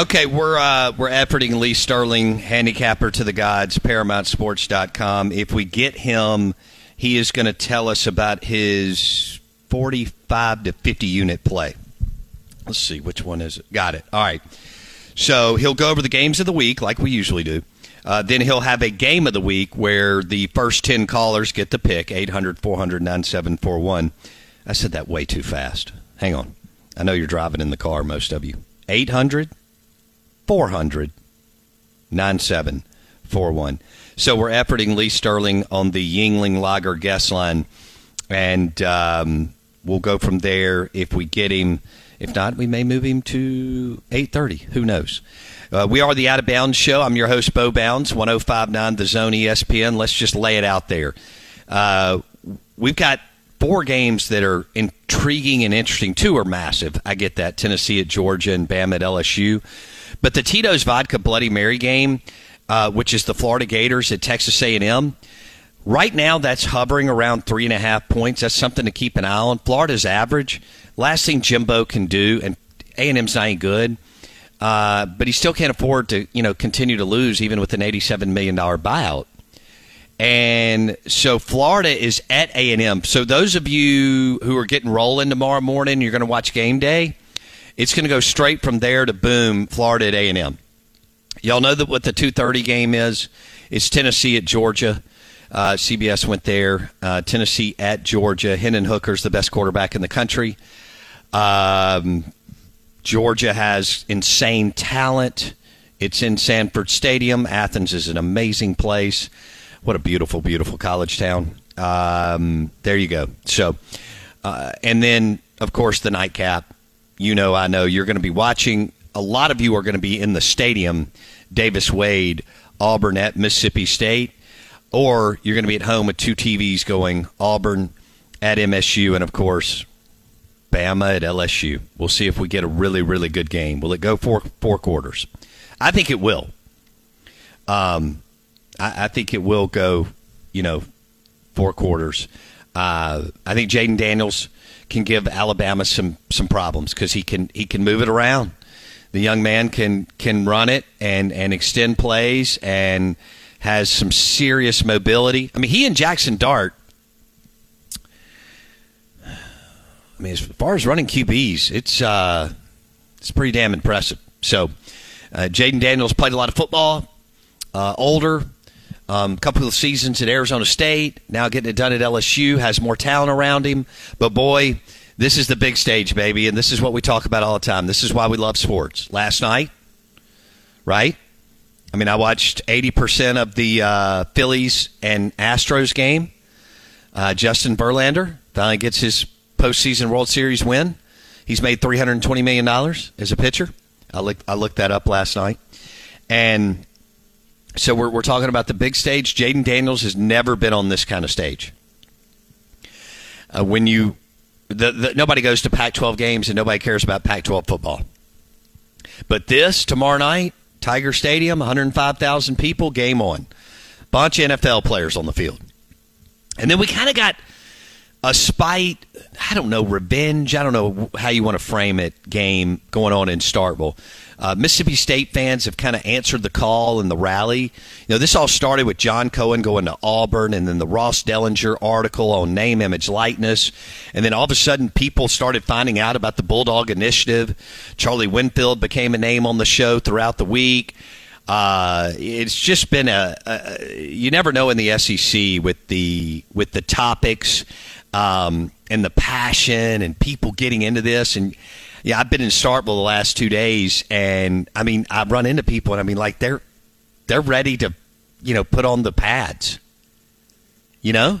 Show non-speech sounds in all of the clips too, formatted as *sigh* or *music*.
Okay, we're uh, we're efforting Lee Sterling, handicapper to the gods, ParamountSports.com. If we get him, he is going to tell us about his 45 to 50 unit play. Let's see, which one is it? Got it. All right. So he'll go over the games of the week like we usually do. Uh, then he'll have a game of the week where the first 10 callers get the pick 800 400 9741. I said that way too fast. Hang on. I know you're driving in the car, most of you. 800 400 9741. So we're efforting Lee Sterling on the Yuengling Lager guest line, and um, we'll go from there. If we get him, if not, we may move him to 8:30. Who knows? Uh, we are the Out of Bounds Show. I'm your host, Bo Bounds, 1059 The Zone ESPN. Let's just lay it out there. Uh, we've got four games that are intriguing and interesting. Two are massive. I get that. Tennessee at Georgia and Bama at LSU. But the Tito's Vodka Bloody Mary game, uh, which is the Florida Gators at Texas A&M, right now that's hovering around three and a half points. That's something to keep an eye on. Florida's average. Last thing Jimbo can do, and A&M's not good, uh, but he still can't afford to you know continue to lose even with an $87 million buyout. And so Florida is at A&M. So those of you who are getting rolling tomorrow morning, you're going to watch game day it's going to go straight from there to boom, Florida at A&M. Y'all know that what the 2:30 game is? It's Tennessee at Georgia. Uh, CBS went there. Uh, Tennessee at Georgia. Hendon Hooker's the best quarterback in the country. Um, Georgia has insane talent. It's in Sanford Stadium. Athens is an amazing place. What a beautiful, beautiful college town. Um, there you go. So, uh, and then of course the nightcap you know, I know you're going to be watching. A lot of you are going to be in the stadium, Davis Wade, Auburn at Mississippi State, or you're going to be at home with two TVs going Auburn at MSU, and of course, Bama at LSU. We'll see if we get a really, really good game. Will it go four four quarters? I think it will. Um, I, I think it will go. You know, four quarters. Uh, I think Jayden Daniels can give Alabama some some problems because he can he can move it around. The young man can can run it and and extend plays and has some serious mobility. I mean, he and Jackson Dart. I mean, as far as running QBs, it's uh, it's pretty damn impressive. So, uh, Jayden Daniels played a lot of football, uh, older, um, couple of seasons at Arizona State, now getting it done at LSU, has more talent around him. But boy, this is the big stage, baby, and this is what we talk about all the time. This is why we love sports. Last night, right? I mean, I watched 80% of the uh, Phillies and Astros game. Uh, Justin Verlander finally gets his postseason World Series win. He's made $320 million as a pitcher. I looked I looked that up last night, and so we're we're talking about the big stage. Jayden Daniels has never been on this kind of stage. Uh, when you the, the, nobody goes to Pac-12 games and nobody cares about Pac-12 football, but this tomorrow night, Tiger Stadium, 105,000 people, game on, bunch of NFL players on the field, and then we kind of got a spite, I don't know, revenge, I don't know how you want to frame it, game going on in Starkville. Uh, Mississippi State fans have kind of answered the call in the rally. You know, this all started with John Cohen going to Auburn and then the Ross Dellenger article on name, image, likeness. And then all of a sudden, people started finding out about the Bulldog Initiative. Charlie Winfield became a name on the show throughout the week. Uh, it's just been a, a, you never know in the SEC with the with the topics um, and the passion and people getting into this. And yeah, I've been in Starkville the last two days, and I mean, I run into people, and I mean, like they're they're ready to, you know, put on the pads. You know,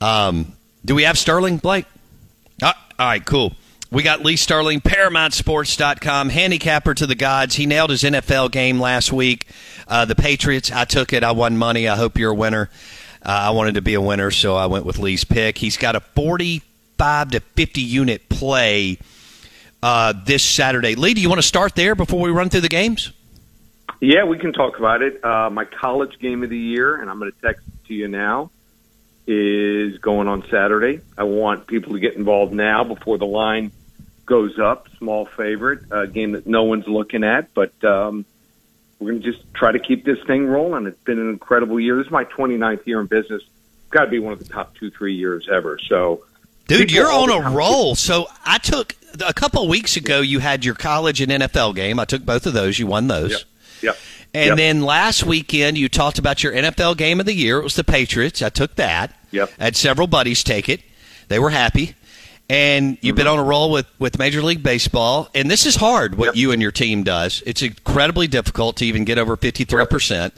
Um, do we have Sterling, Blake? Uh, all right, cool. We got Lee Sterling, ParamountSports.com, handicapper to the gods. He nailed his NFL game last week. Uh, the Patriots, I took it. I won money. I hope you're a winner. Uh, I wanted to be a winner, so I went with Lee's pick. He's got a 45 to 50 unit play uh, this Saturday. Lee, do you want to start there before we run through the games? Yeah, we can talk about it. Uh, my college game of the year, and I'm going to text it to you now is going on Saturday. I want people to get involved now before the line goes up. Small favorite, a game that no one's looking at, but um, we're going to just try to keep this thing rolling. It's been an incredible year. This is my 29th year in business. It's got to be one of the top two, three years ever. So, dude, you're on a roll. So I took a couple of weeks ago. You had your college and NFL game. I took both of those. You won those. Yep. yep. And yep. then last weekend, you talked about your NFL game of the year. It was the Patriots. I took that. Yep. I had several buddies take it. They were happy. And you've mm-hmm. been on a roll with, with Major League Baseball. And this is hard, what yep. you and your team does. It's incredibly difficult to even get over 53%.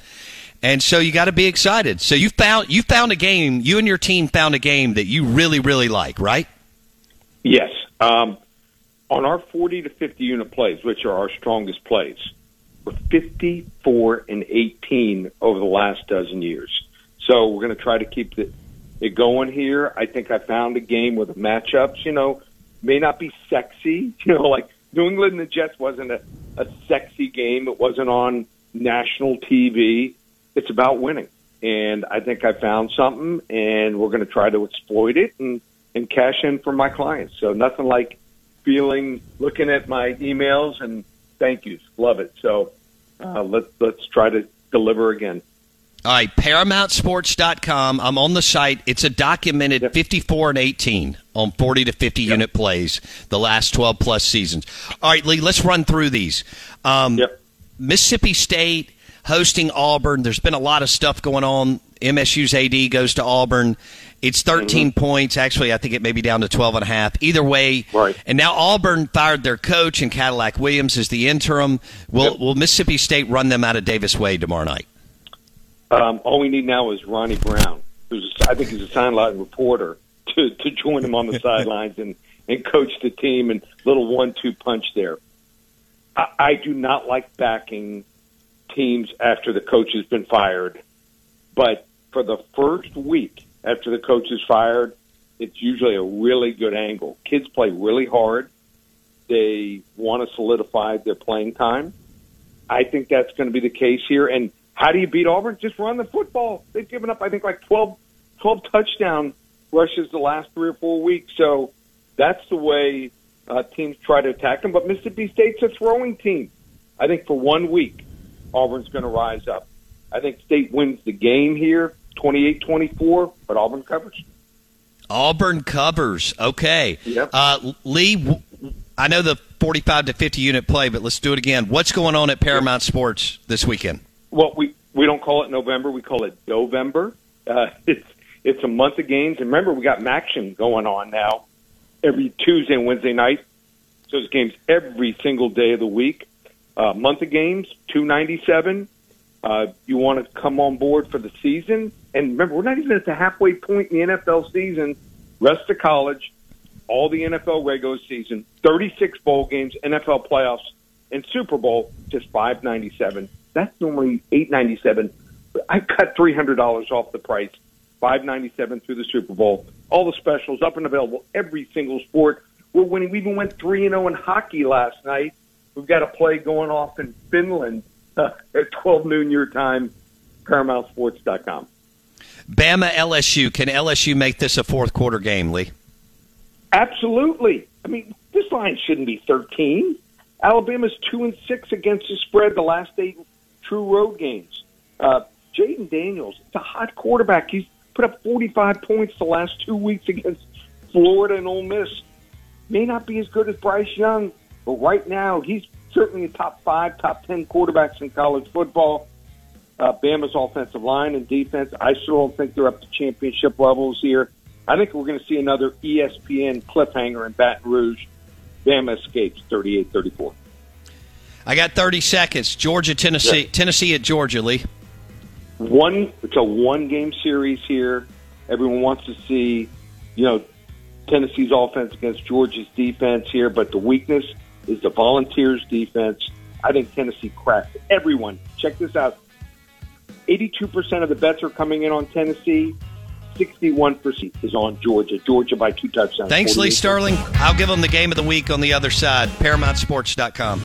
And so you got to be excited. So you found you found a game. You and your team found a game that you really really like, right? Yes. Um, on our 40 to 50 unit plays, which are our strongest plays, we're 54 and 18 over the last dozen years. So we're going to try to keep it, it going here. I think I found a game with matchups, you know, may not be sexy, *laughs* you know, like New England and the Jets wasn't a, a sexy game. It wasn't on national TV. It's about winning. And I think I found something, and we're going to try to exploit it and, and cash in for my clients. So nothing like feeling, looking at my emails and thank yous. Love it. So uh, let's let's try to deliver again. All right, ParamountSports.com. I'm on the site. It's a documented yep. 54 and 18 on 40 to 50 yep. unit plays the last 12 plus seasons. All right, Lee, let's run through these. Um, yep. Mississippi State hosting Auburn. There's been a lot of stuff going on. MSU's AD goes to Auburn. It's 13 mm-hmm. points. Actually, I think it may be down to 12 and a half. Either way. Right. And now Auburn fired their coach, and Cadillac Williams is the interim. Will, yep. will Mississippi State run them out of Davis Wade tomorrow night? Um, all we need now is Ronnie Brown, who's I think he's a sideline reporter, *laughs* to to join him on the *laughs* sidelines and and coach the team and little one-two punch there. I, I do not like backing teams after the coach has been fired, but for the first week after the coach is fired, it's usually a really good angle. Kids play really hard. They want to solidify their playing time. I think that's going to be the case here. And how do you beat Auburn? Just run the football. They've given up, I think, like 12, 12 touchdown rushes the last three or four weeks. So that's the way uh, teams try to attack them. But Mississippi State's a throwing team. I think for one week, Auburn's going to rise up. I think State wins the game here, 28-24, but Auburn covers. Auburn covers. Okay. Yep. Uh, Lee, I know the 45 to 50 unit play, but let's do it again. What's going on at Paramount Sports this weekend? Well, we we don't call it November. We call it November. Uh, *laughs* it's it's a month of games, and remember we got MACtion going on now every Tuesday and Wednesday night. So it's games every single day of the week. Uh, month of games, two ninety seven. Uh, you want to come on board for the season, and remember we're not even at the halfway point in the NFL season. Rest of college, all the NFL regular season, thirty six bowl games, NFL playoffs, and Super Bowl, just five ninety seven. That's normally eight ninety seven. I cut three hundred dollars off the price, five ninety seven through the Super Bowl. All the specials up and available, every single sport. We're winning. We even went three and zero oh in hockey last night. We've got a play going off in Finland uh, at twelve noon your time. ParamountSports.com. Bama LSU. Can LSU make this a fourth quarter game, Lee? Absolutely. I mean, this line shouldn't be thirteen. Alabama's two and six against the spread the last eight true road games. Uh, Jayden Daniels, it's a hot quarterback. He's put up 45 points the last two weeks against Florida and Ole Miss. May not be as good as Bryce Young, but right now he's certainly a top five, top ten quarterbacks in college football. Uh, Bama's offensive line and defense, I still don't think they're up to championship levels here. I think we're going to see another ESPN cliffhanger in Baton Rouge. Bama escapes 38 34. I got 30 seconds. Georgia, Tennessee. Yeah. Tennessee at Georgia, Lee. One, it's a one game series here. Everyone wants to see, you know, Tennessee's offense against Georgia's defense here, but the weakness is the Volunteers' defense. I think Tennessee cracks everyone. Check this out 82% of the bets are coming in on Tennessee. 61% is on Georgia. Georgia by two touchdowns. Thanks, Lee Sterling. I'll give them the game of the week on the other side. ParamountSports.com.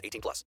18 plus.